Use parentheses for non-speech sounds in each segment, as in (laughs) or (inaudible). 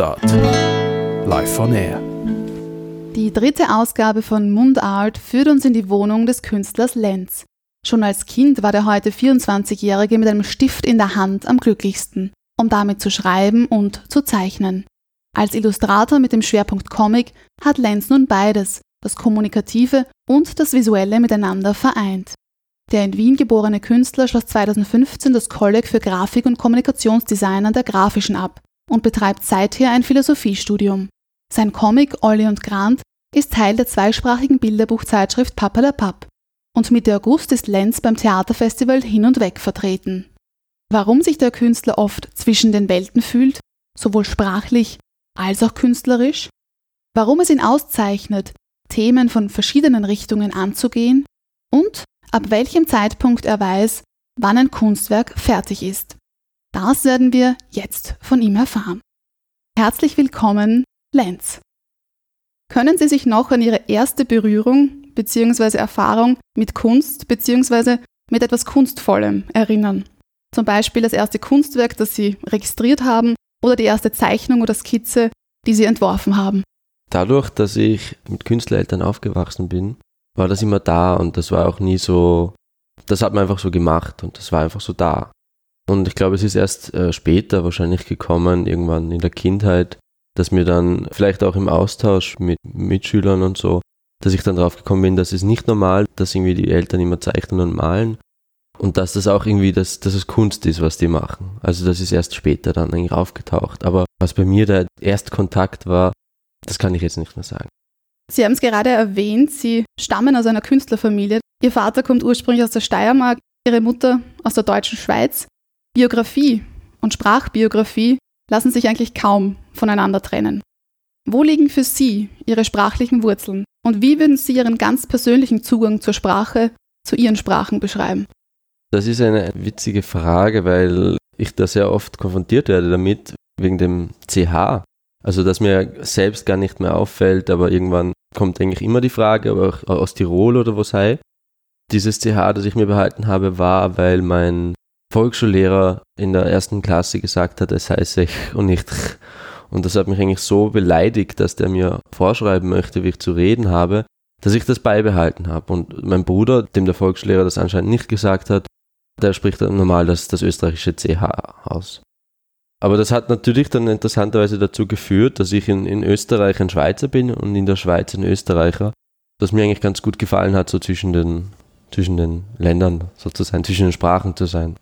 Mundart. Live on Air. Die dritte Ausgabe von Mundart führt uns in die Wohnung des Künstlers Lenz. Schon als Kind war der heute 24-Jährige mit einem Stift in der Hand am glücklichsten, um damit zu schreiben und zu zeichnen. Als Illustrator mit dem Schwerpunkt Comic hat Lenz nun beides, das Kommunikative und das Visuelle miteinander vereint. Der in Wien geborene Künstler schloss 2015 das Kolleg für Grafik- und Kommunikationsdesign an der Grafischen ab und betreibt seither ein Philosophiestudium. Sein Comic Olli und Grant ist Teil der zweisprachigen Bilderbuchzeitschrift Papp. Und Mitte August ist Lenz beim Theaterfestival hin und weg vertreten. Warum sich der Künstler oft zwischen den Welten fühlt, sowohl sprachlich als auch künstlerisch? Warum es ihn auszeichnet, Themen von verschiedenen Richtungen anzugehen? Und ab welchem Zeitpunkt er weiß, wann ein Kunstwerk fertig ist. Das werden wir jetzt von ihm erfahren. Herzlich willkommen, Lenz. Können Sie sich noch an Ihre erste Berührung bzw. Erfahrung mit Kunst bzw. mit etwas Kunstvollem erinnern? Zum Beispiel das erste Kunstwerk, das Sie registriert haben oder die erste Zeichnung oder Skizze, die Sie entworfen haben? Dadurch, dass ich mit Künstlereltern aufgewachsen bin, war das immer da und das war auch nie so, das hat man einfach so gemacht und das war einfach so da. Und ich glaube, es ist erst äh, später wahrscheinlich gekommen, irgendwann in der Kindheit, dass mir dann vielleicht auch im Austausch mit Mitschülern und so, dass ich dann drauf gekommen bin, dass es nicht normal, dass irgendwie die Eltern immer zeichnen und malen und dass das auch irgendwie, dass, dass es Kunst ist, was die machen. Also das ist erst später dann eigentlich aufgetaucht. Aber was bei mir der Erstkontakt war, das kann ich jetzt nicht mehr sagen. Sie haben es gerade erwähnt, Sie stammen aus einer Künstlerfamilie. Ihr Vater kommt ursprünglich aus der Steiermark, Ihre Mutter aus der deutschen Schweiz. Biografie und Sprachbiografie lassen sich eigentlich kaum voneinander trennen. Wo liegen für Sie Ihre sprachlichen Wurzeln und wie würden Sie Ihren ganz persönlichen Zugang zur Sprache, zu Ihren Sprachen beschreiben? Das ist eine witzige Frage, weil ich da sehr oft konfrontiert werde damit, wegen dem CH. Also, dass mir selbst gar nicht mehr auffällt, aber irgendwann kommt eigentlich immer die Frage, aber auch aus Tirol oder wo sei. Dieses CH, das ich mir behalten habe, war, weil mein Volksschullehrer in der ersten Klasse gesagt hat, es heiße ich und nicht ch. Und das hat mich eigentlich so beleidigt, dass der mir vorschreiben möchte, wie ich zu reden habe, dass ich das beibehalten habe. Und mein Bruder, dem der Volksschullehrer das anscheinend nicht gesagt hat, der spricht dann normal das, das österreichische CH aus. Aber das hat natürlich dann interessanterweise dazu geführt, dass ich in, in Österreich ein Schweizer bin und in der Schweiz ein Österreicher, das mir eigentlich ganz gut gefallen hat, so zwischen den, zwischen den Ländern sozusagen, zwischen den Sprachen zu sein.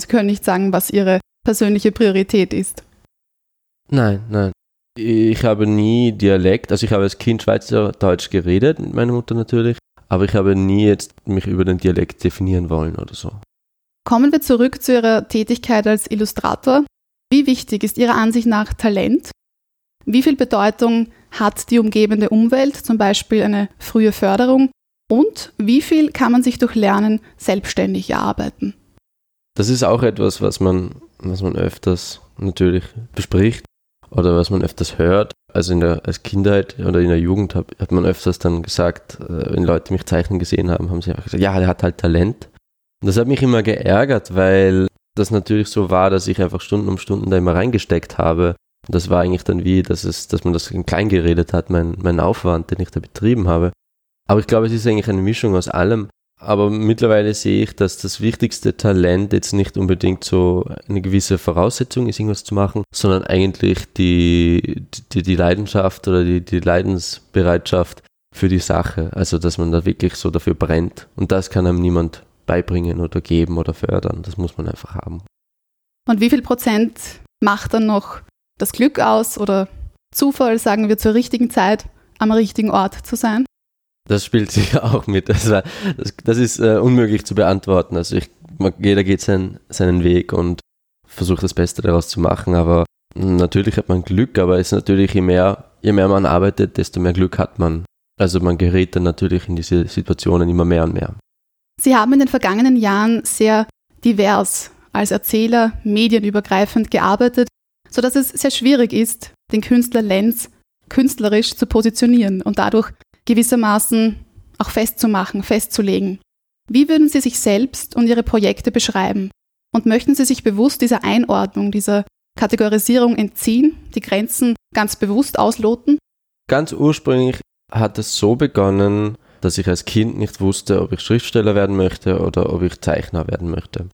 Sie können nicht sagen, was Ihre persönliche Priorität ist. Nein, nein. Ich habe nie Dialekt, also ich habe als Kind Schweizerdeutsch geredet, mit meiner Mutter natürlich, aber ich habe nie jetzt mich über den Dialekt definieren wollen oder so. Kommen wir zurück zu Ihrer Tätigkeit als Illustrator. Wie wichtig ist Ihrer Ansicht nach Talent? Wie viel Bedeutung hat die umgebende Umwelt, zum Beispiel eine frühe Förderung? Und wie viel kann man sich durch Lernen selbstständig erarbeiten? Das ist auch etwas, was man, was man öfters natürlich bespricht oder was man öfters hört. Also in der als Kindheit oder in der Jugend hat, hat man öfters dann gesagt, äh, wenn Leute mich zeichnen gesehen haben, haben sie einfach gesagt, ja, der hat halt Talent. Und das hat mich immer geärgert, weil das natürlich so war, dass ich einfach Stunden um Stunden da immer reingesteckt habe. Und das war eigentlich dann wie, dass, es, dass man das klein geredet hat, mein, mein Aufwand, den ich da betrieben habe. Aber ich glaube, es ist eigentlich eine Mischung aus allem. Aber mittlerweile sehe ich, dass das wichtigste Talent jetzt nicht unbedingt so eine gewisse Voraussetzung ist, irgendwas zu machen, sondern eigentlich die, die, die Leidenschaft oder die, die Leidensbereitschaft für die Sache. Also, dass man da wirklich so dafür brennt. Und das kann einem niemand beibringen oder geben oder fördern. Das muss man einfach haben. Und wie viel Prozent macht dann noch das Glück aus oder Zufall, sagen wir, zur richtigen Zeit am richtigen Ort zu sein? Das spielt (laughs) sicher auch mit. Das, das, das ist äh, unmöglich zu beantworten. Also ich, jeder geht sein, seinen Weg und versucht das Beste daraus zu machen, aber natürlich hat man Glück, aber es ist natürlich, je mehr, je mehr man arbeitet, desto mehr Glück hat man. Also man gerät dann natürlich in diese Situationen immer mehr und mehr. Sie haben in den vergangenen Jahren sehr divers als Erzähler medienübergreifend gearbeitet, sodass es sehr schwierig ist, den Künstler Lenz künstlerisch zu positionieren und dadurch gewissermaßen auch festzumachen, festzulegen. Wie würden Sie sich selbst und Ihre Projekte beschreiben? Und möchten Sie sich bewusst dieser Einordnung, dieser Kategorisierung entziehen, die Grenzen ganz bewusst ausloten? Ganz ursprünglich hat es so begonnen, dass ich als Kind nicht wusste, ob ich Schriftsteller werden möchte oder ob ich Zeichner werden möchte.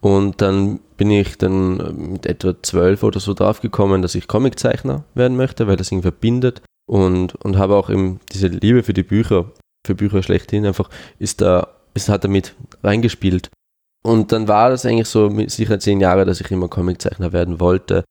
Und dann bin ich dann mit etwa zwölf oder so draufgekommen, dass ich Comiczeichner werden möchte, weil das ihn verbindet und, und habe auch eben diese Liebe für die Bücher, für Bücher schlechthin einfach, ist da, es hat damit reingespielt. Und dann war das eigentlich so sicher zehn Jahre, dass ich immer Comiczeichner werden wollte.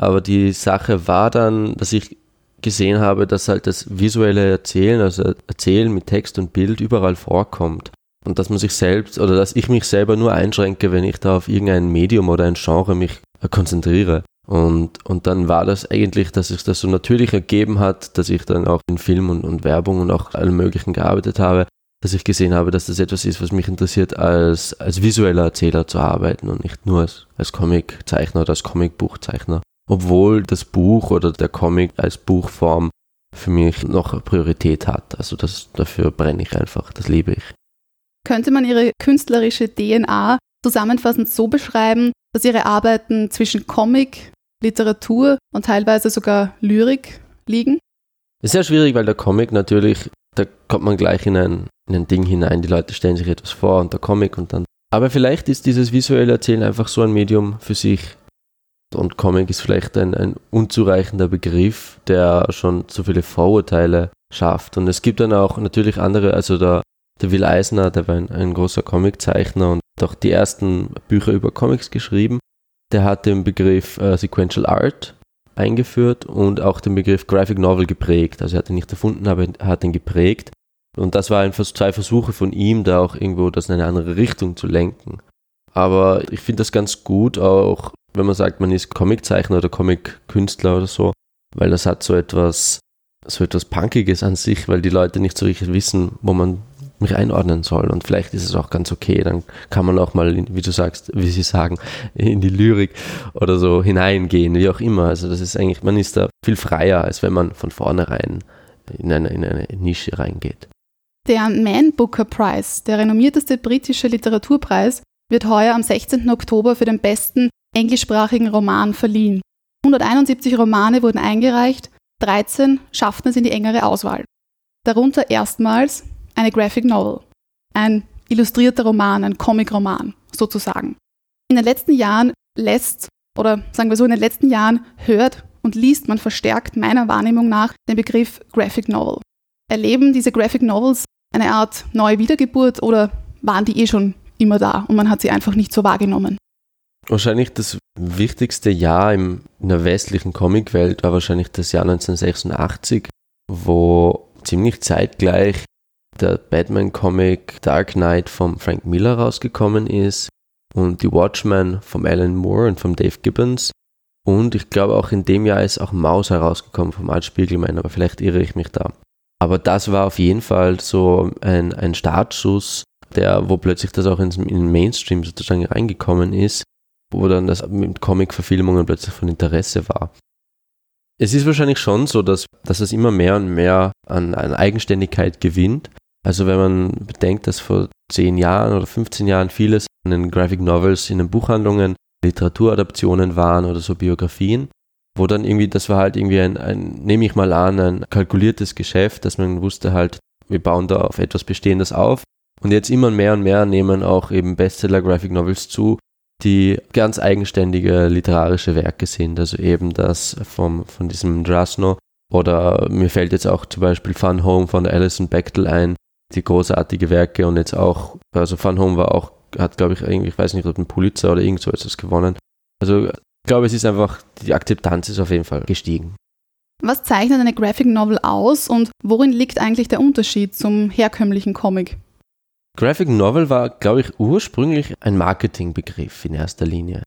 Aber die Sache war dann, dass ich gesehen habe, dass halt das visuelle Erzählen, also Erzählen mit Text und Bild überall vorkommt. Und dass man sich selbst oder dass ich mich selber nur einschränke, wenn ich da auf irgendein Medium oder ein Genre mich konzentriere. Und, und dann war das eigentlich, dass sich das so natürlich ergeben hat, dass ich dann auch in Film und, und Werbung und auch allem Möglichen gearbeitet habe, dass ich gesehen habe, dass das etwas ist, was mich interessiert, als, als visueller Erzähler zu arbeiten und nicht nur als, als Comiczeichner oder als Comicbuchzeichner. Obwohl das Buch oder der Comic als Buchform für mich noch Priorität hat. Also das, dafür brenne ich einfach, das liebe ich. Könnte man Ihre künstlerische DNA zusammenfassend so beschreiben, dass Ihre Arbeiten zwischen Comic, Literatur und teilweise sogar Lyrik liegen? ist sehr schwierig, weil der Comic natürlich, da kommt man gleich in ein, in ein Ding hinein, die Leute stellen sich etwas vor und der Comic und dann. Aber vielleicht ist dieses visuelle Erzählen einfach so ein Medium für sich. Und Comic ist vielleicht ein, ein unzureichender Begriff, der schon zu viele Vorurteile schafft. Und es gibt dann auch natürlich andere, also der der Will Eisner, der war ein, ein großer Comiczeichner und auch die ersten Bücher über Comics geschrieben. Der hat den Begriff äh, Sequential Art eingeführt und auch den Begriff Graphic Novel geprägt. Also er hat ihn nicht erfunden, aber er hat ihn geprägt. Und das waren zwei Versuche von ihm, da auch irgendwo das in eine andere Richtung zu lenken. Aber ich finde das ganz gut, auch wenn man sagt, man ist Comiczeichner oder Comic-Künstler oder so, weil das hat so etwas, so etwas Punkiges an sich, weil die Leute nicht so richtig wissen, wo man mich einordnen soll. Und vielleicht ist es auch ganz okay. Dann kann man auch mal, wie du sagst, wie sie sagen, in die Lyrik oder so hineingehen, wie auch immer. Also das ist eigentlich, man ist da viel freier, als wenn man von vornherein in eine, in eine Nische reingeht. Der Man Booker Prize, der renommierteste britische Literaturpreis, wird heuer am 16. Oktober für den besten englischsprachigen Roman verliehen. 171 Romane wurden eingereicht, 13 schafften es in die engere Auswahl. Darunter erstmals eine Graphic Novel, ein illustrierter Roman, ein Comic-Roman sozusagen. In den letzten Jahren lässt, oder sagen wir so, in den letzten Jahren hört und liest man verstärkt meiner Wahrnehmung nach den Begriff Graphic Novel. Erleben diese Graphic Novels eine Art neue Wiedergeburt oder waren die eh schon immer da und man hat sie einfach nicht so wahrgenommen? Wahrscheinlich das wichtigste Jahr in der westlichen Comicwelt war wahrscheinlich das Jahr 1986, wo ziemlich zeitgleich der Batman-Comic Dark Knight von Frank Miller rausgekommen ist und die Watchmen vom Alan Moore und vom Dave Gibbons. Und ich glaube auch in dem Jahr ist auch Maus herausgekommen vom Art Spiegelman, aber vielleicht irre ich mich da. Aber das war auf jeden Fall so ein, ein Startschuss, der, wo plötzlich das auch ins, in den Mainstream sozusagen reingekommen ist, wo dann das mit Comic-Verfilmungen plötzlich von Interesse war. Es ist wahrscheinlich schon so, dass, dass es immer mehr und mehr an, an Eigenständigkeit gewinnt also wenn man bedenkt, dass vor 10 Jahren oder 15 Jahren vieles in den Graphic Novels in den Buchhandlungen Literaturadaptionen waren oder so Biografien, wo dann irgendwie, das war halt irgendwie ein, ein nehme ich mal an, ein kalkuliertes Geschäft, dass man wusste halt, wir bauen da auf etwas Bestehendes auf. Und jetzt immer mehr und mehr nehmen auch eben Bestseller Graphic Novels zu, die ganz eigenständige literarische Werke sind. Also eben das vom, von diesem Drasno oder mir fällt jetzt auch zum Beispiel Fun Home von Alison Bechtel ein, die großartige Werke und jetzt auch, also Fun Home war auch, hat glaube ich irgendwie, ich weiß nicht, ob ein Pulitzer oder irgend so etwas gewonnen. Also ich glaube, es ist einfach, die Akzeptanz ist auf jeden Fall gestiegen. Was zeichnet eine Graphic Novel aus und worin liegt eigentlich der Unterschied zum herkömmlichen Comic? Graphic Novel war, glaube ich, ursprünglich ein Marketingbegriff in erster Linie.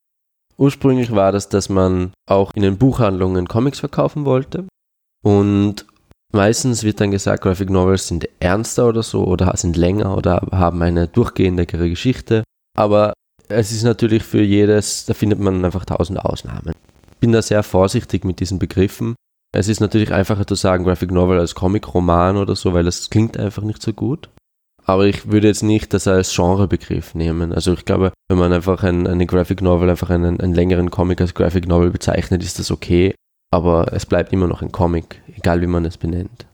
Ursprünglich war das, dass man auch in den Buchhandlungen Comics verkaufen wollte und Meistens wird dann gesagt, Graphic Novels sind ernster oder so oder sind länger oder haben eine durchgehendere Geschichte. Aber es ist natürlich für jedes, da findet man einfach tausend Ausnahmen. Ich bin da sehr vorsichtig mit diesen Begriffen. Es ist natürlich einfacher zu sagen Graphic Novel als Comic-Roman oder so, weil das klingt einfach nicht so gut. Aber ich würde jetzt nicht das als Genrebegriff nehmen. Also ich glaube, wenn man einfach ein, eine Graphic Novel, einfach einen, einen längeren Comic als Graphic Novel bezeichnet, ist das okay. Aber es bleibt immer noch ein Comic, egal wie man es benennt.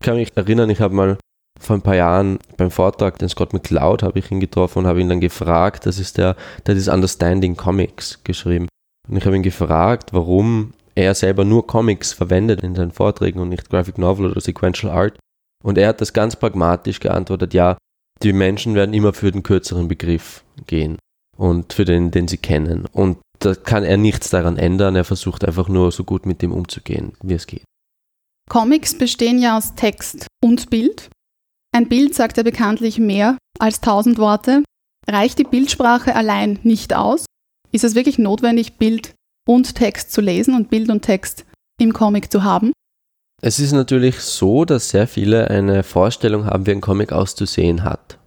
Ich kann mich erinnern, ich habe mal vor ein paar Jahren beim Vortrag, den Scott McCloud, habe ich ihn getroffen und habe ihn dann gefragt, das ist der, der hat das Understanding Comics geschrieben. Und ich habe ihn gefragt, warum er selber nur Comics verwendet in seinen Vorträgen und nicht Graphic Novel oder Sequential Art. Und er hat das ganz pragmatisch geantwortet, ja, die Menschen werden immer für den kürzeren Begriff gehen und für den, den sie kennen. Und da kann er nichts daran ändern. Er versucht einfach nur so gut mit dem umzugehen, wie es geht. Comics bestehen ja aus Text und Bild. Ein Bild sagt ja bekanntlich mehr als tausend Worte. Reicht die Bildsprache allein nicht aus? Ist es wirklich notwendig, Bild und Text zu lesen und Bild und Text im Comic zu haben? Es ist natürlich so, dass sehr viele eine Vorstellung haben, wie ein Comic auszusehen hat.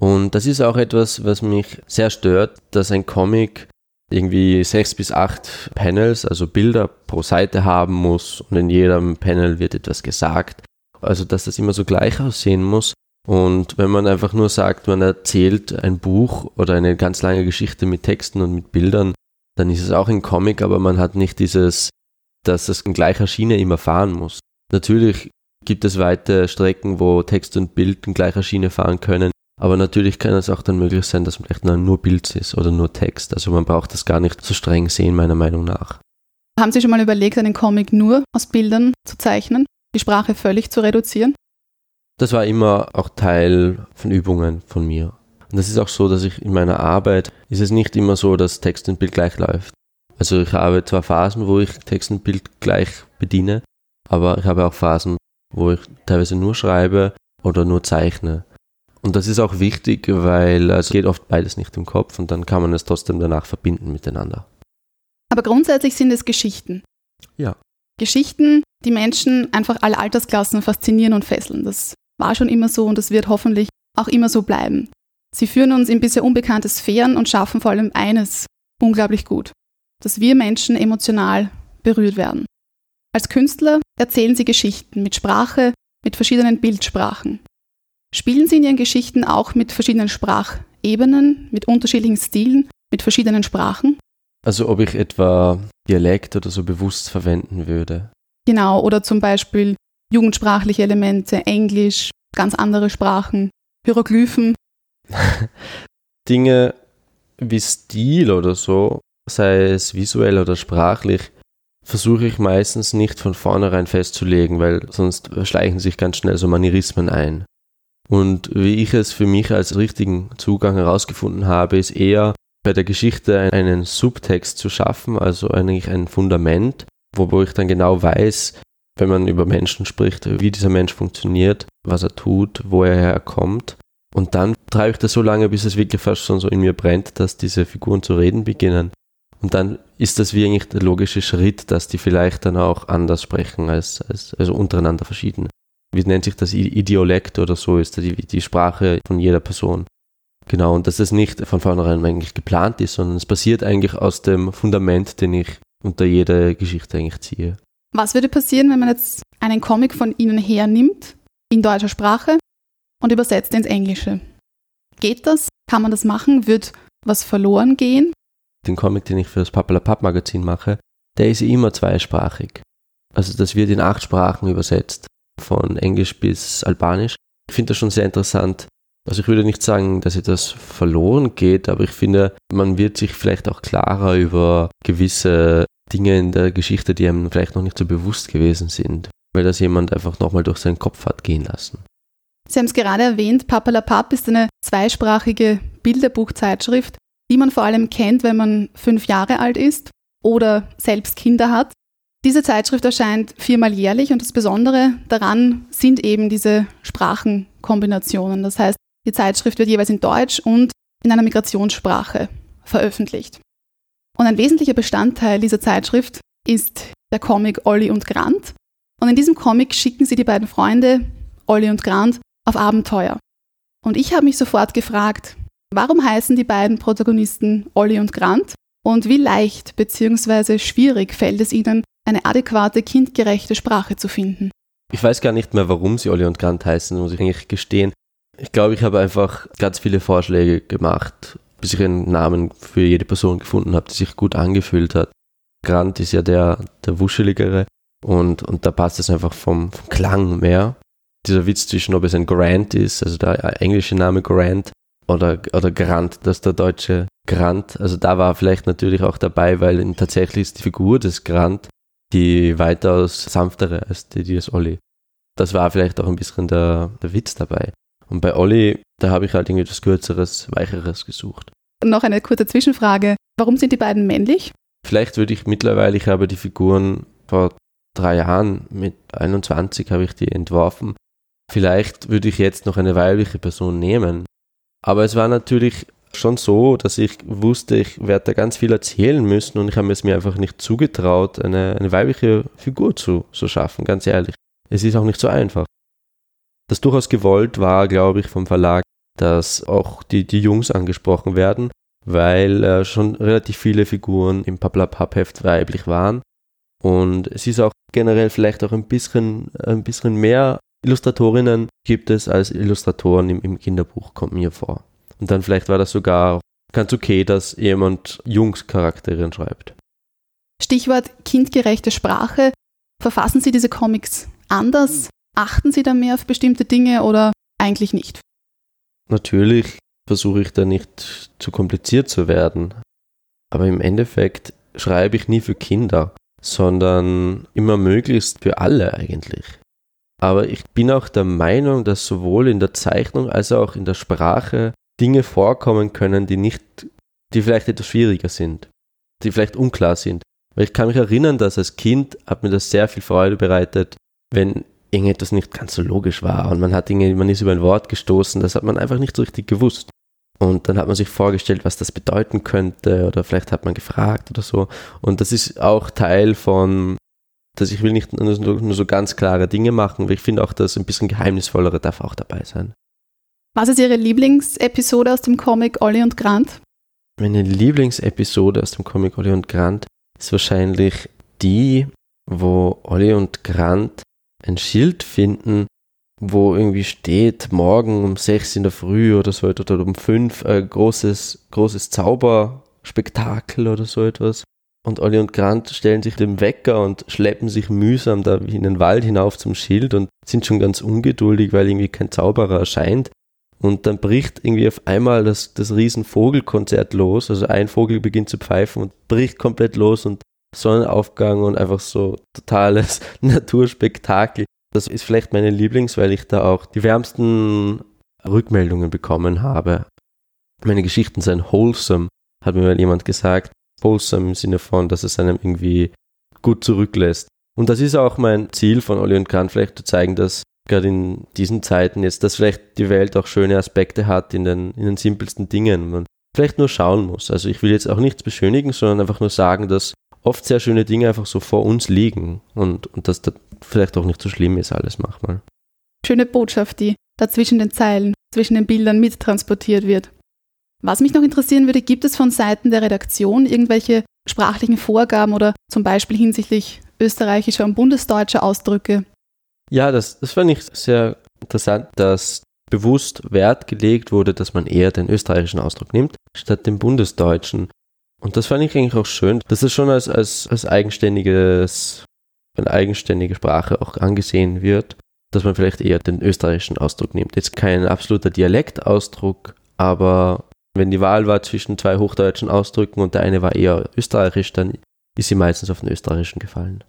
Und das ist auch etwas, was mich sehr stört, dass ein Comic irgendwie sechs bis acht Panels, also Bilder pro Seite haben muss und in jedem Panel wird etwas gesagt. Also dass das immer so gleich aussehen muss. Und wenn man einfach nur sagt, man erzählt ein Buch oder eine ganz lange Geschichte mit Texten und mit Bildern, dann ist es auch ein Comic, aber man hat nicht dieses, dass es in gleicher Schiene immer fahren muss. Natürlich gibt es weite Strecken, wo Text und Bild in gleicher Schiene fahren können, aber natürlich kann es auch dann möglich sein, dass vielleicht nur Bild ist oder nur Text. Also man braucht das gar nicht so streng sehen, meiner Meinung nach. Haben Sie schon mal überlegt, einen Comic nur aus Bildern zu zeichnen, die Sprache völlig zu reduzieren? Das war immer auch Teil von Übungen von mir. Und das ist auch so, dass ich in meiner Arbeit, ist es nicht immer so, dass Text und Bild gleich läuft. Also ich habe zwar Phasen, wo ich Text und Bild gleich bediene, aber ich habe auch Phasen, wo ich teilweise nur schreibe oder nur zeichne. Und das ist auch wichtig, weil es geht oft beides nicht im Kopf und dann kann man es trotzdem danach verbinden miteinander. Aber grundsätzlich sind es Geschichten. Ja. Geschichten, die Menschen einfach alle Altersklassen faszinieren und fesseln. Das war schon immer so und das wird hoffentlich auch immer so bleiben. Sie führen uns in bisher unbekannte Sphären und schaffen vor allem eines unglaublich gut, dass wir Menschen emotional berührt werden. Als Künstler erzählen sie Geschichten mit Sprache, mit verschiedenen Bildsprachen. Spielen Sie in Ihren Geschichten auch mit verschiedenen Sprachebenen, mit unterschiedlichen Stilen, mit verschiedenen Sprachen? Also ob ich etwa Dialekt oder so bewusst verwenden würde. Genau, oder zum Beispiel jugendsprachliche Elemente, Englisch, ganz andere Sprachen, Hieroglyphen. (laughs) Dinge wie Stil oder so, sei es visuell oder sprachlich, versuche ich meistens nicht von vornherein festzulegen, weil sonst schleichen sich ganz schnell so Manierismen ein. Und wie ich es für mich als richtigen Zugang herausgefunden habe, ist eher bei der Geschichte einen Subtext zu schaffen, also eigentlich ein Fundament, wo ich dann genau weiß, wenn man über Menschen spricht, wie dieser Mensch funktioniert, was er tut, wo er herkommt. Und dann treibe ich das so lange, bis es wirklich fast schon so in mir brennt, dass diese Figuren zu reden beginnen. Und dann ist das wie eigentlich der logische Schritt, dass die vielleicht dann auch anders sprechen als, als also untereinander verschieden wie nennt sich das, Idiolekt oder so ist die, die Sprache von jeder Person. Genau, und dass es nicht von vornherein eigentlich geplant ist, sondern es passiert eigentlich aus dem Fundament, den ich unter jeder Geschichte eigentlich ziehe. Was würde passieren, wenn man jetzt einen Comic von Ihnen hernimmt, in deutscher Sprache, und übersetzt ins Englische? Geht das? Kann man das machen? Wird was verloren gehen? Den Comic, den ich für das Papalapap Magazin mache, der ist immer zweisprachig. Also das wird in acht Sprachen übersetzt von Englisch bis Albanisch. Ich finde das schon sehr interessant. Also ich würde nicht sagen, dass etwas verloren geht, aber ich finde, man wird sich vielleicht auch klarer über gewisse Dinge in der Geschichte, die einem vielleicht noch nicht so bewusst gewesen sind, weil das jemand einfach nochmal durch seinen Kopf hat gehen lassen. Sie haben es gerade erwähnt, Papalapap ist eine zweisprachige Bilderbuchzeitschrift, die man vor allem kennt, wenn man fünf Jahre alt ist oder selbst Kinder hat. Diese Zeitschrift erscheint viermal jährlich und das Besondere daran sind eben diese Sprachenkombinationen. Das heißt, die Zeitschrift wird jeweils in Deutsch und in einer Migrationssprache veröffentlicht. Und ein wesentlicher Bestandteil dieser Zeitschrift ist der Comic Olli und Grant. Und in diesem Comic schicken sie die beiden Freunde, Olli und Grant, auf Abenteuer. Und ich habe mich sofort gefragt, warum heißen die beiden Protagonisten Olli und Grant? Und wie leicht bzw. schwierig fällt es ihnen, eine adäquate, kindgerechte Sprache zu finden. Ich weiß gar nicht mehr, warum sie Olli und Grant heißen, muss ich eigentlich gestehen. Ich glaube, ich habe einfach ganz viele Vorschläge gemacht, bis ich einen Namen für jede Person gefunden habe, die sich gut angefühlt hat. Grant ist ja der, der wuscheligere und, und da passt es einfach vom, vom Klang mehr. Dieser Witz zwischen, ob es ein Grant ist, also der englische Name Grant oder, oder Grant, das ist der deutsche Grant. Also da war vielleicht natürlich auch dabei, weil tatsächlich ist die Figur des Grant die weitaus sanftere als die, die des Olli. Das war vielleicht auch ein bisschen der, der Witz dabei. Und bei Olli, da habe ich halt irgendwie etwas Kürzeres, Weicheres gesucht. Noch eine kurze Zwischenfrage. Warum sind die beiden männlich? Vielleicht würde ich mittlerweile, ich habe die Figuren vor drei Jahren, mit 21 habe ich die entworfen. Vielleicht würde ich jetzt noch eine weibliche Person nehmen. Aber es war natürlich schon so, dass ich wusste, ich werde da ganz viel erzählen müssen und ich habe es mir einfach nicht zugetraut, eine, eine weibliche Figur zu, zu schaffen, ganz ehrlich. Es ist auch nicht so einfach. Das durchaus gewollt war, glaube ich, vom Verlag, dass auch die, die Jungs angesprochen werden, weil äh, schon relativ viele Figuren im Pablapap-Heft weiblich waren. Und es ist auch generell vielleicht auch ein bisschen, ein bisschen mehr Illustratorinnen gibt es als Illustratoren im, im Kinderbuch, kommt mir vor. Und dann vielleicht war das sogar ganz okay, dass jemand Jungs-Charakterin schreibt. Stichwort kindgerechte Sprache. Verfassen Sie diese Comics anders? Achten Sie da mehr auf bestimmte Dinge oder eigentlich nicht? Natürlich versuche ich da nicht zu kompliziert zu werden. Aber im Endeffekt schreibe ich nie für Kinder, sondern immer möglichst für alle eigentlich. Aber ich bin auch der Meinung, dass sowohl in der Zeichnung als auch in der Sprache Dinge vorkommen können, die nicht, die vielleicht etwas schwieriger sind, die vielleicht unklar sind. Weil ich kann mich erinnern, dass als Kind hat mir das sehr viel Freude bereitet, wenn irgendetwas nicht ganz so logisch war und man hat Dinge, man ist über ein Wort gestoßen, das hat man einfach nicht so richtig gewusst. Und dann hat man sich vorgestellt, was das bedeuten könnte oder vielleicht hat man gefragt oder so. Und das ist auch Teil von, dass ich will nicht nur, so ganz klare Dinge machen, weil ich finde auch, dass ein bisschen geheimnisvollere darf auch dabei sein. Was ist Ihre Lieblingsepisode aus dem Comic Olli und Grant? Meine Lieblingsepisode aus dem Comic Olli und Grant ist wahrscheinlich die, wo Olli und Grant ein Schild finden, wo irgendwie steht, morgen um sechs in der Früh oder so oder um fünf äh, großes, großes Zauberspektakel oder so etwas. Und Olli und Grant stellen sich den Wecker und schleppen sich mühsam da in den Wald hinauf zum Schild und sind schon ganz ungeduldig, weil irgendwie kein Zauberer erscheint. Und dann bricht irgendwie auf einmal das, das riesen los. Also ein Vogel beginnt zu pfeifen und bricht komplett los und Sonnenaufgang und einfach so totales (laughs) Naturspektakel. Das ist vielleicht meine Lieblings, weil ich da auch die wärmsten Rückmeldungen bekommen habe. Meine Geschichten seien wholesome, hat mir mal jemand gesagt. Wholesome im Sinne von, dass es einem irgendwie gut zurücklässt. Und das ist auch mein Ziel von Olli und Kahn, vielleicht zu zeigen, dass gerade in diesen Zeiten jetzt, dass vielleicht die Welt auch schöne Aspekte hat in den, in den simpelsten Dingen. Man vielleicht nur schauen muss. Also ich will jetzt auch nichts beschönigen, sondern einfach nur sagen, dass oft sehr schöne Dinge einfach so vor uns liegen und, und dass das vielleicht auch nicht so schlimm ist alles manchmal. Schöne Botschaft, die da zwischen den Zeilen, zwischen den Bildern mittransportiert wird. Was mich noch interessieren würde, gibt es von Seiten der Redaktion irgendwelche sprachlichen Vorgaben oder zum Beispiel hinsichtlich österreichischer und bundesdeutscher Ausdrücke, ja, das, das fand ich sehr interessant, dass bewusst Wert gelegt wurde, dass man eher den österreichischen Ausdruck nimmt, statt den bundesdeutschen. Und das fand ich eigentlich auch schön, dass es schon als, als, als eigenständiges, eine eigenständige Sprache auch angesehen wird, dass man vielleicht eher den österreichischen Ausdruck nimmt. Jetzt kein absoluter Dialektausdruck, aber wenn die Wahl war zwischen zwei hochdeutschen Ausdrücken und der eine war eher österreichisch, dann ist sie meistens auf den österreichischen gefallen.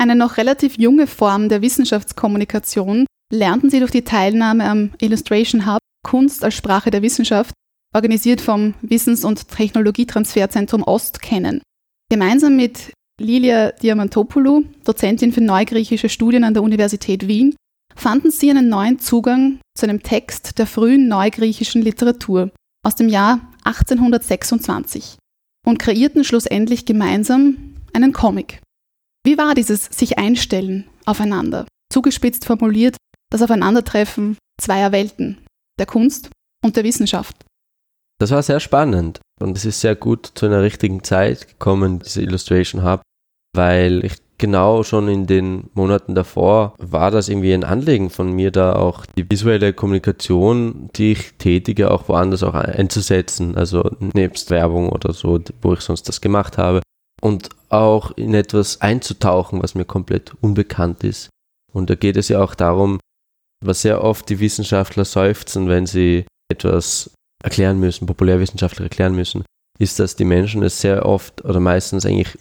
Eine noch relativ junge Form der Wissenschaftskommunikation lernten sie durch die Teilnahme am Illustration Hub Kunst als Sprache der Wissenschaft, organisiert vom Wissens- und Technologietransferzentrum Ost, kennen. Gemeinsam mit Lilia Diamantopoulou, Dozentin für neugriechische Studien an der Universität Wien, fanden sie einen neuen Zugang zu einem Text der frühen neugriechischen Literatur aus dem Jahr 1826 und kreierten schlussendlich gemeinsam einen Comic. Wie war dieses sich einstellen aufeinander? Zugespitzt formuliert, das Aufeinandertreffen zweier Welten, der Kunst und der Wissenschaft. Das war sehr spannend und es ist sehr gut zu einer richtigen Zeit gekommen, diese Illustration Hub, weil ich genau schon in den Monaten davor war das irgendwie ein Anliegen von mir, da auch die visuelle Kommunikation, die ich tätige, auch woanders auch einzusetzen. Also nebst Werbung oder so, wo ich sonst das gemacht habe. Und auch in etwas einzutauchen, was mir komplett unbekannt ist. Und da geht es ja auch darum, was sehr oft die Wissenschaftler seufzen, wenn sie etwas erklären müssen, Populärwissenschaftler erklären müssen, ist, dass die Menschen es sehr oft oder meistens eigentlich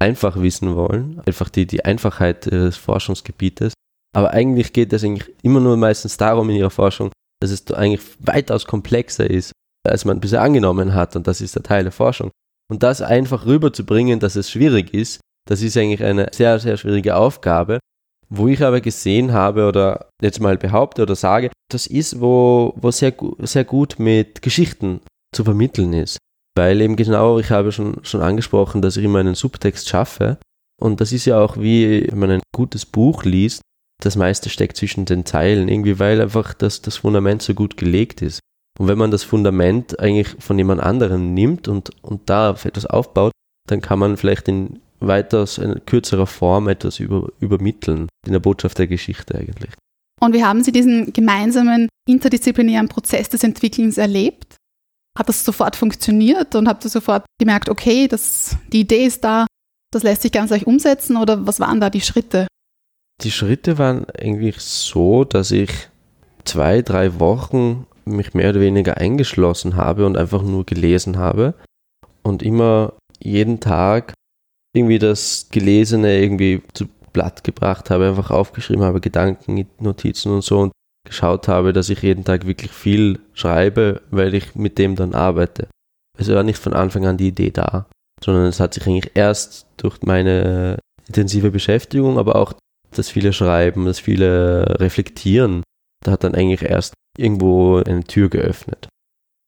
einfach wissen wollen, einfach die, die Einfachheit ihres Forschungsgebietes. Aber eigentlich geht es eigentlich immer nur meistens darum in ihrer Forschung, dass es eigentlich weitaus komplexer ist, als man bisher angenommen hat. Und das ist der Teil der Forschung. Und das einfach rüberzubringen, dass es schwierig ist, das ist eigentlich eine sehr, sehr schwierige Aufgabe. Wo ich aber gesehen habe oder jetzt mal behaupte oder sage, das ist, wo, wo sehr, sehr gut mit Geschichten zu vermitteln ist. Weil eben genau, ich habe schon, schon angesprochen, dass ich immer einen Subtext schaffe. Und das ist ja auch wie, wenn man ein gutes Buch liest, das meiste steckt zwischen den Zeilen, irgendwie weil einfach das, das Fundament so gut gelegt ist. Und wenn man das Fundament eigentlich von jemand anderem nimmt und, und da auf etwas aufbaut, dann kann man vielleicht in weitaus in kürzerer Form etwas über, übermitteln, in der Botschaft der Geschichte eigentlich. Und wie haben Sie diesen gemeinsamen interdisziplinären Prozess des Entwickelns erlebt? hat das sofort funktioniert und habt ihr sofort gemerkt, okay, das, die Idee ist da, das lässt sich ganz leicht umsetzen oder was waren da die Schritte? Die Schritte waren eigentlich so, dass ich zwei, drei Wochen mich mehr oder weniger eingeschlossen habe und einfach nur gelesen habe und immer jeden Tag irgendwie das Gelesene irgendwie zu Blatt gebracht habe, einfach aufgeschrieben habe, Gedanken, Notizen und so und geschaut habe, dass ich jeden Tag wirklich viel schreibe, weil ich mit dem dann arbeite. Es war nicht von Anfang an die Idee da, sondern es hat sich eigentlich erst durch meine intensive Beschäftigung, aber auch das viele Schreiben, das viele Reflektieren, da hat dann eigentlich erst irgendwo eine Tür geöffnet.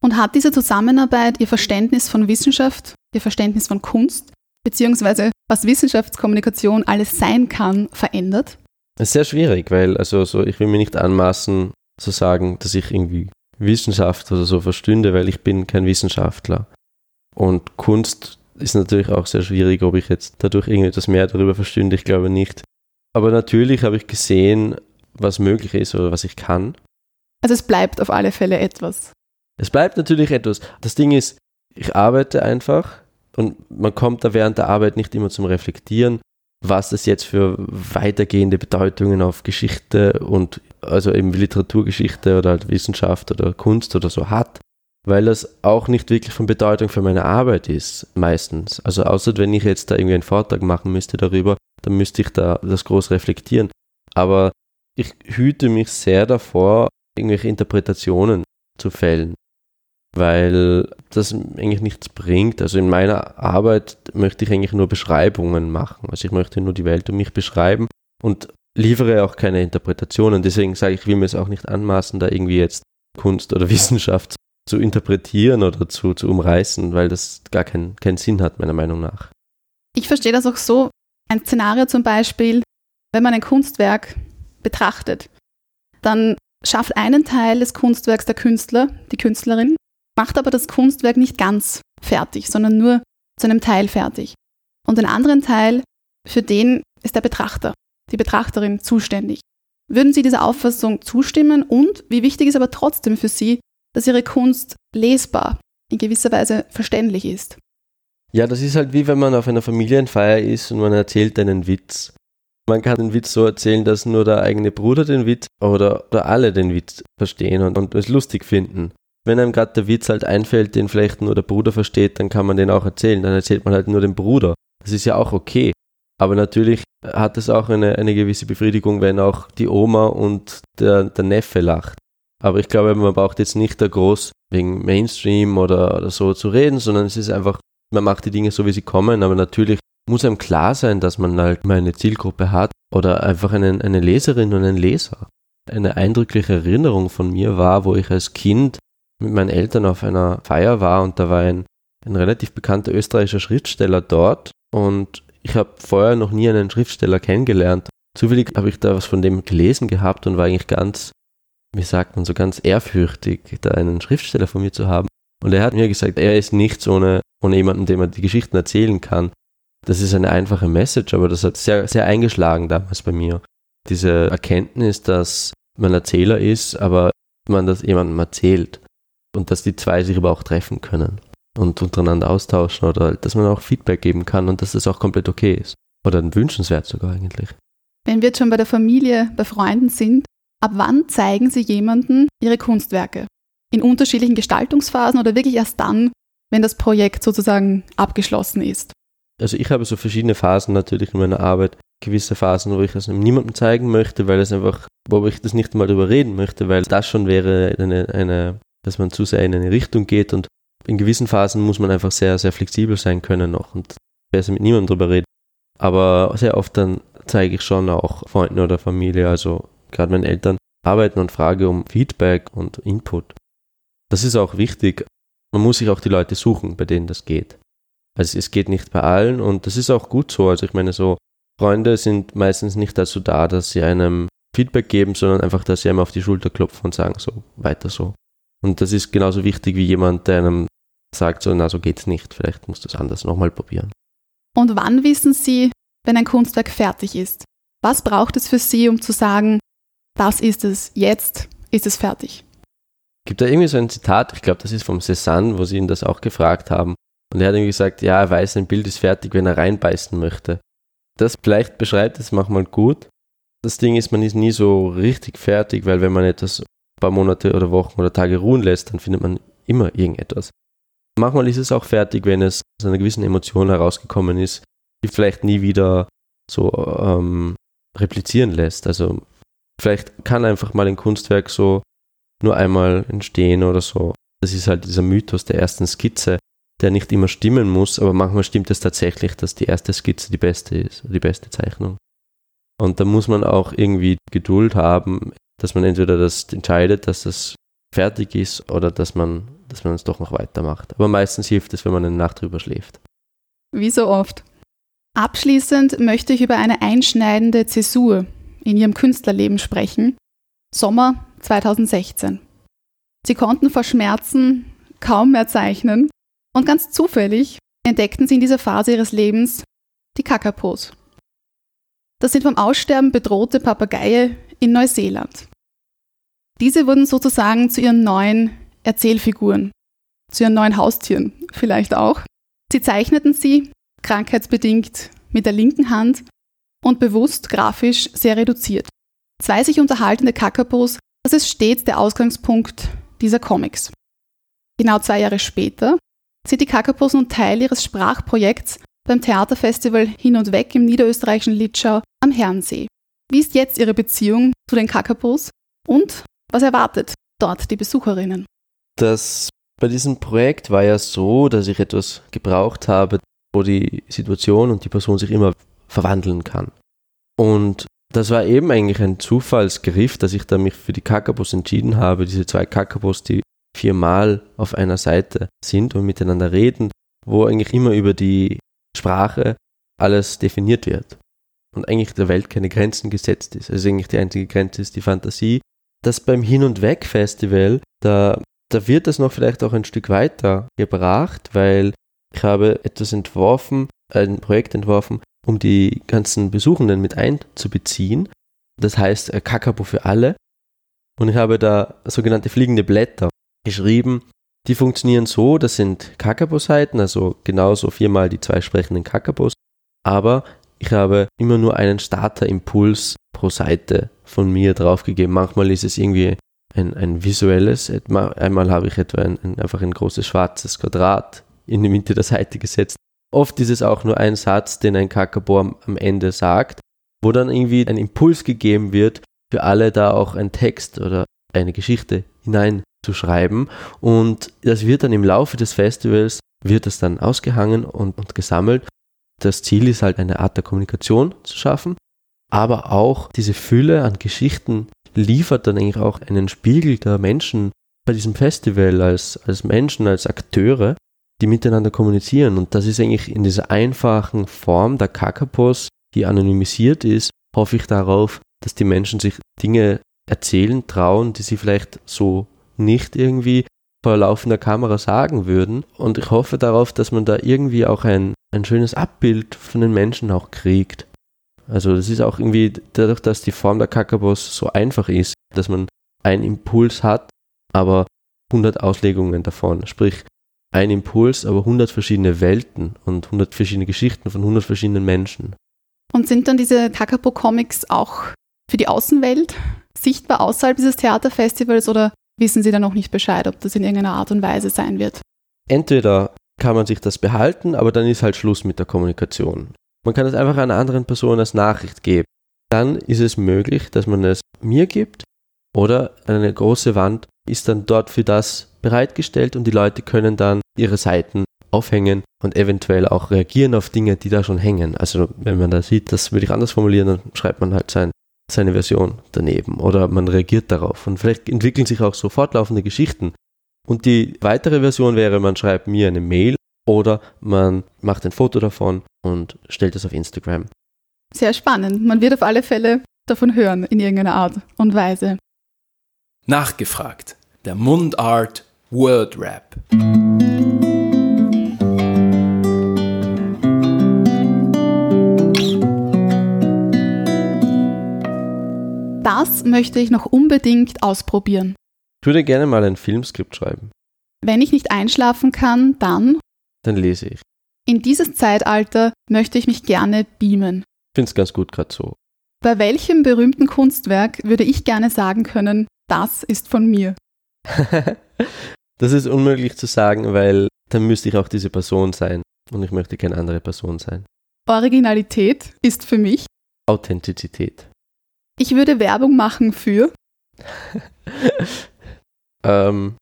Und hat diese Zusammenarbeit Ihr Verständnis von Wissenschaft, Ihr Verständnis von Kunst, beziehungsweise was Wissenschaftskommunikation alles sein kann, verändert? Das ist sehr schwierig, weil also so, ich will mir nicht anmaßen zu sagen, dass ich irgendwie Wissenschaft oder so verstünde, weil ich bin kein Wissenschaftler. Und Kunst ist natürlich auch sehr schwierig, ob ich jetzt dadurch irgendetwas mehr darüber verstünde, ich glaube nicht. Aber natürlich habe ich gesehen, was möglich ist oder was ich kann. Also es bleibt auf alle Fälle etwas. Es bleibt natürlich etwas. Das Ding ist, ich arbeite einfach und man kommt da während der Arbeit nicht immer zum Reflektieren was das jetzt für weitergehende Bedeutungen auf Geschichte und also eben Literaturgeschichte oder halt Wissenschaft oder Kunst oder so hat, weil das auch nicht wirklich von Bedeutung für meine Arbeit ist, meistens. Also außer wenn ich jetzt da irgendwie einen Vortrag machen müsste darüber, dann müsste ich da das groß reflektieren. Aber ich hüte mich sehr davor, irgendwelche Interpretationen zu fällen weil das eigentlich nichts bringt. Also in meiner Arbeit möchte ich eigentlich nur Beschreibungen machen. Also ich möchte nur die Welt um mich beschreiben und liefere auch keine Interpretationen. Deswegen sage ich, ich will mir es auch nicht anmaßen, da irgendwie jetzt Kunst oder (laughs) Wissenschaft zu interpretieren oder zu, zu umreißen, weil das gar keinen keinen Sinn hat, meiner Meinung nach. Ich verstehe das auch so. Ein Szenario zum Beispiel, wenn man ein Kunstwerk betrachtet, dann schafft einen Teil des Kunstwerks der Künstler, die Künstlerin, macht aber das Kunstwerk nicht ganz fertig, sondern nur zu einem Teil fertig. Und den anderen Teil, für den ist der Betrachter, die Betrachterin zuständig. Würden Sie dieser Auffassung zustimmen und wie wichtig ist aber trotzdem für Sie, dass Ihre Kunst lesbar, in gewisser Weise verständlich ist? Ja, das ist halt wie wenn man auf einer Familienfeier ist und man erzählt einen Witz. Man kann den Witz so erzählen, dass nur der eigene Bruder den Witz oder, oder alle den Witz verstehen und, und es lustig finden wenn einem gerade der Witz halt einfällt, den vielleicht nur der Bruder versteht, dann kann man den auch erzählen. Dann erzählt man halt nur dem Bruder. Das ist ja auch okay. Aber natürlich hat es auch eine, eine gewisse Befriedigung, wenn auch die Oma und der, der Neffe lacht. Aber ich glaube, man braucht jetzt nicht da groß wegen Mainstream oder, oder so zu reden, sondern es ist einfach, man macht die Dinge so, wie sie kommen. Aber natürlich muss einem klar sein, dass man halt mal eine Zielgruppe hat oder einfach einen, eine Leserin und einen Leser. Eine eindrückliche Erinnerung von mir war, wo ich als Kind mit meinen Eltern auf einer Feier war und da war ein, ein relativ bekannter österreichischer Schriftsteller dort und ich habe vorher noch nie einen Schriftsteller kennengelernt. Zufällig habe ich da was von dem gelesen gehabt und war eigentlich ganz, wie sagt man, so ganz ehrfürchtig, da einen Schriftsteller von mir zu haben. Und er hat mir gesagt, er ist nichts ohne, ohne jemanden, dem er die Geschichten erzählen kann. Das ist eine einfache Message, aber das hat sehr, sehr eingeschlagen damals bei mir. Diese Erkenntnis, dass man Erzähler ist, aber man das jemandem erzählt und dass die zwei sich aber auch treffen können und untereinander austauschen oder dass man auch Feedback geben kann und dass das auch komplett okay ist. Oder wünschenswert sogar eigentlich. Wenn wir jetzt schon bei der Familie, bei Freunden sind, ab wann zeigen Sie jemanden Ihre Kunstwerke? In unterschiedlichen Gestaltungsphasen oder wirklich erst dann, wenn das Projekt sozusagen abgeschlossen ist? Also ich habe so verschiedene Phasen natürlich in meiner Arbeit. Gewisse Phasen, wo ich es niemandem zeigen möchte, weil es einfach, wo ich das nicht mal darüber reden möchte, weil das schon wäre eine, eine, dass man zu sehr in eine Richtung geht und in gewissen Phasen muss man einfach sehr, sehr flexibel sein können noch und besser mit niemandem darüber reden. Aber sehr oft dann zeige ich schon auch Freunden oder Familie, also gerade meinen Eltern, arbeiten und frage um Feedback und Input. Das ist auch wichtig. Man muss sich auch die Leute suchen, bei denen das geht. Also es geht nicht bei allen und das ist auch gut so. Also ich meine so, Freunde sind meistens nicht dazu da, dass sie einem Feedback geben, sondern einfach, dass sie einem auf die Schulter klopfen und sagen, so, weiter so. Und das ist genauso wichtig wie jemand, der einem sagt, so, na, so geht's nicht, vielleicht musst du es anders nochmal probieren. Und wann wissen Sie, wenn ein Kunstwerk fertig ist? Was braucht es für Sie, um zu sagen, das ist es, jetzt ist es fertig? Gibt da irgendwie so ein Zitat, ich glaube, das ist vom Cézanne, wo sie ihn das auch gefragt haben. Und er hat irgendwie gesagt, ja, er weiß, ein Bild ist fertig, wenn er reinbeißen möchte. Das vielleicht beschreibt es manchmal gut. Das Ding ist, man ist nie so richtig fertig, weil wenn man etwas ein paar Monate oder Wochen oder Tage ruhen lässt, dann findet man immer irgendetwas. Manchmal ist es auch fertig, wenn es aus einer gewissen Emotion herausgekommen ist, die vielleicht nie wieder so ähm, replizieren lässt. Also vielleicht kann einfach mal ein Kunstwerk so nur einmal entstehen oder so. Das ist halt dieser Mythos der ersten Skizze, der nicht immer stimmen muss, aber manchmal stimmt es tatsächlich, dass die erste Skizze die beste ist, die beste Zeichnung. Und da muss man auch irgendwie Geduld haben, dass man entweder das entscheidet, dass das fertig ist oder dass man dass man es doch noch weitermacht. Aber meistens hilft es, wenn man eine Nacht drüber schläft. Wie so oft. Abschließend möchte ich über eine einschneidende Zäsur in ihrem Künstlerleben sprechen. Sommer 2016. Sie konnten vor Schmerzen kaum mehr zeichnen und ganz zufällig entdeckten sie in dieser Phase ihres Lebens die Kakapos. Das sind vom Aussterben bedrohte Papageie in Neuseeland. Diese wurden sozusagen zu ihren neuen Erzählfiguren, zu ihren neuen Haustieren vielleicht auch. Sie zeichneten sie, krankheitsbedingt, mit der linken Hand und bewusst grafisch sehr reduziert. Zwei sich unterhaltende Kakapos, das ist stets der Ausgangspunkt dieser Comics. Genau zwei Jahre später sind die Kakapos nun Teil ihres Sprachprojekts beim Theaterfestival Hin und Weg im niederösterreichischen Litschau am Herrensee. Wie ist jetzt Ihre Beziehung zu den Kakapos und was erwartet dort die Besucherinnen? Das bei diesem Projekt war ja so, dass ich etwas gebraucht habe, wo die Situation und die Person sich immer verwandeln kann. Und das war eben eigentlich ein Zufallsgriff, dass ich da mich für die Kakabos entschieden habe, diese zwei Kakabos, die viermal auf einer Seite sind und miteinander reden, wo eigentlich immer über die Sprache alles definiert wird. Und eigentlich der Welt keine Grenzen gesetzt ist. Also eigentlich die einzige Grenze ist die Fantasie. Das beim Hin- und Weg-Festival, da da wird es noch vielleicht auch ein Stück weiter gebracht, weil ich habe etwas entworfen, ein Projekt entworfen, um die ganzen Besuchenden mit einzubeziehen. Das heißt Kakabo für alle. Und ich habe da sogenannte fliegende Blätter geschrieben. Die funktionieren so, das sind Kakabo-Seiten, also genauso viermal die zwei sprechenden Kakabos. Aber ich habe immer nur einen Starter-Impuls pro Seite von mir draufgegeben. Manchmal ist es irgendwie ein, ein visuelles. Einmal habe ich etwa ein, ein, einfach ein großes schwarzes Quadrat in die Mitte der Seite gesetzt. Oft ist es auch nur ein Satz, den ein Kakabo am, am Ende sagt, wo dann irgendwie ein Impuls gegeben wird, für alle da auch ein Text oder eine Geschichte hineinzuschreiben. Und das wird dann im Laufe des Festivals, wird das dann ausgehangen und, und gesammelt. Das Ziel ist halt eine Art der Kommunikation zu schaffen, aber auch diese Fülle an Geschichten liefert dann eigentlich auch einen Spiegel der Menschen bei diesem Festival als, als Menschen, als Akteure, die miteinander kommunizieren. Und das ist eigentlich in dieser einfachen Form der Kakapos, die anonymisiert ist, hoffe ich darauf, dass die Menschen sich Dinge erzählen, trauen, die sie vielleicht so nicht irgendwie vor laufender Kamera sagen würden. Und ich hoffe darauf, dass man da irgendwie auch ein, ein schönes Abbild von den Menschen auch kriegt. Also das ist auch irgendwie dadurch, dass die Form der Kakabos so einfach ist, dass man einen Impuls hat, aber 100 Auslegungen davon. Sprich, ein Impuls, aber 100 verschiedene Welten und 100 verschiedene Geschichten von 100 verschiedenen Menschen. Und sind dann diese Kakapo-Comics auch für die Außenwelt sichtbar außerhalb dieses Theaterfestivals oder wissen Sie da noch nicht Bescheid, ob das in irgendeiner Art und Weise sein wird? Entweder kann man sich das behalten, aber dann ist halt Schluss mit der Kommunikation. Man kann es einfach einer anderen Person als Nachricht geben. Dann ist es möglich, dass man es mir gibt oder eine große Wand ist dann dort für das bereitgestellt und die Leute können dann ihre Seiten aufhängen und eventuell auch reagieren auf Dinge, die da schon hängen. Also wenn man da sieht, das würde ich anders formulieren, dann schreibt man halt sein, seine Version daneben oder man reagiert darauf. Und vielleicht entwickeln sich auch so fortlaufende Geschichten. Und die weitere Version wäre, man schreibt mir eine Mail oder man macht ein Foto davon und stellt es auf Instagram. Sehr spannend. Man wird auf alle Fälle davon hören in irgendeiner Art und Weise. Nachgefragt. Der Mundart Word Rap. Das möchte ich noch unbedingt ausprobieren. Ich würde gerne mal ein Filmskript schreiben. Wenn ich nicht einschlafen kann, dann Dann lese ich. in dieses Zeitalter möchte ich mich gerne beamen. Es ganz gut gerade so. Bei welchem berühmten Kunstwerk würde ich gerne sagen können, das ist von mir? (laughs) das ist unmöglich zu sagen, weil dann müsste ich auch diese Person sein und ich möchte keine andere Person sein. Originalität ist für mich. Authentizität. Ich würde Werbung machen für (laughs) Ähm,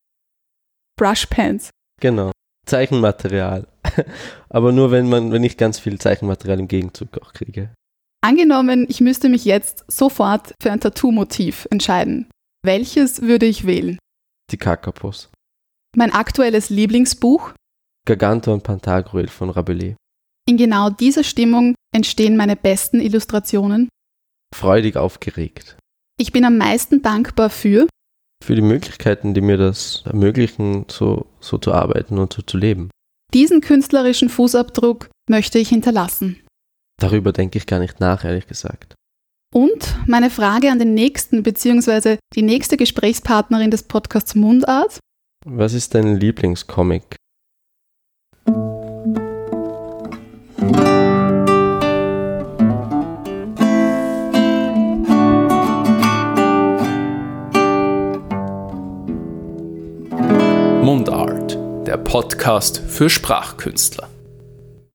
Brushpens. genau. Zeichenmaterial. (laughs) Aber nur wenn man, wenn ich ganz viel Zeichenmaterial im Gegenzug auch kriege. Angenommen, ich müsste mich jetzt sofort für ein Tattoo-Motiv entscheiden. Welches würde ich wählen? Die Kakapos. Mein aktuelles Lieblingsbuch? Gargantua und Pantagruel von Rabelais. In genau dieser Stimmung entstehen meine besten Illustrationen. Freudig aufgeregt. Ich bin am meisten dankbar für Für die Möglichkeiten, die mir das ermöglichen, so, so zu arbeiten und so zu leben. diesen künstlerischen Fußabdruck möchte ich hinterlassen. Darüber denke ich gar nicht nach, ehrlich gesagt. Und meine Frage an den nächsten bzw. die nächste Gesprächspartnerin des Podcasts Mundart. Was ist dein Lieblingscomic? Mundart, der Podcast für Sprachkünstler.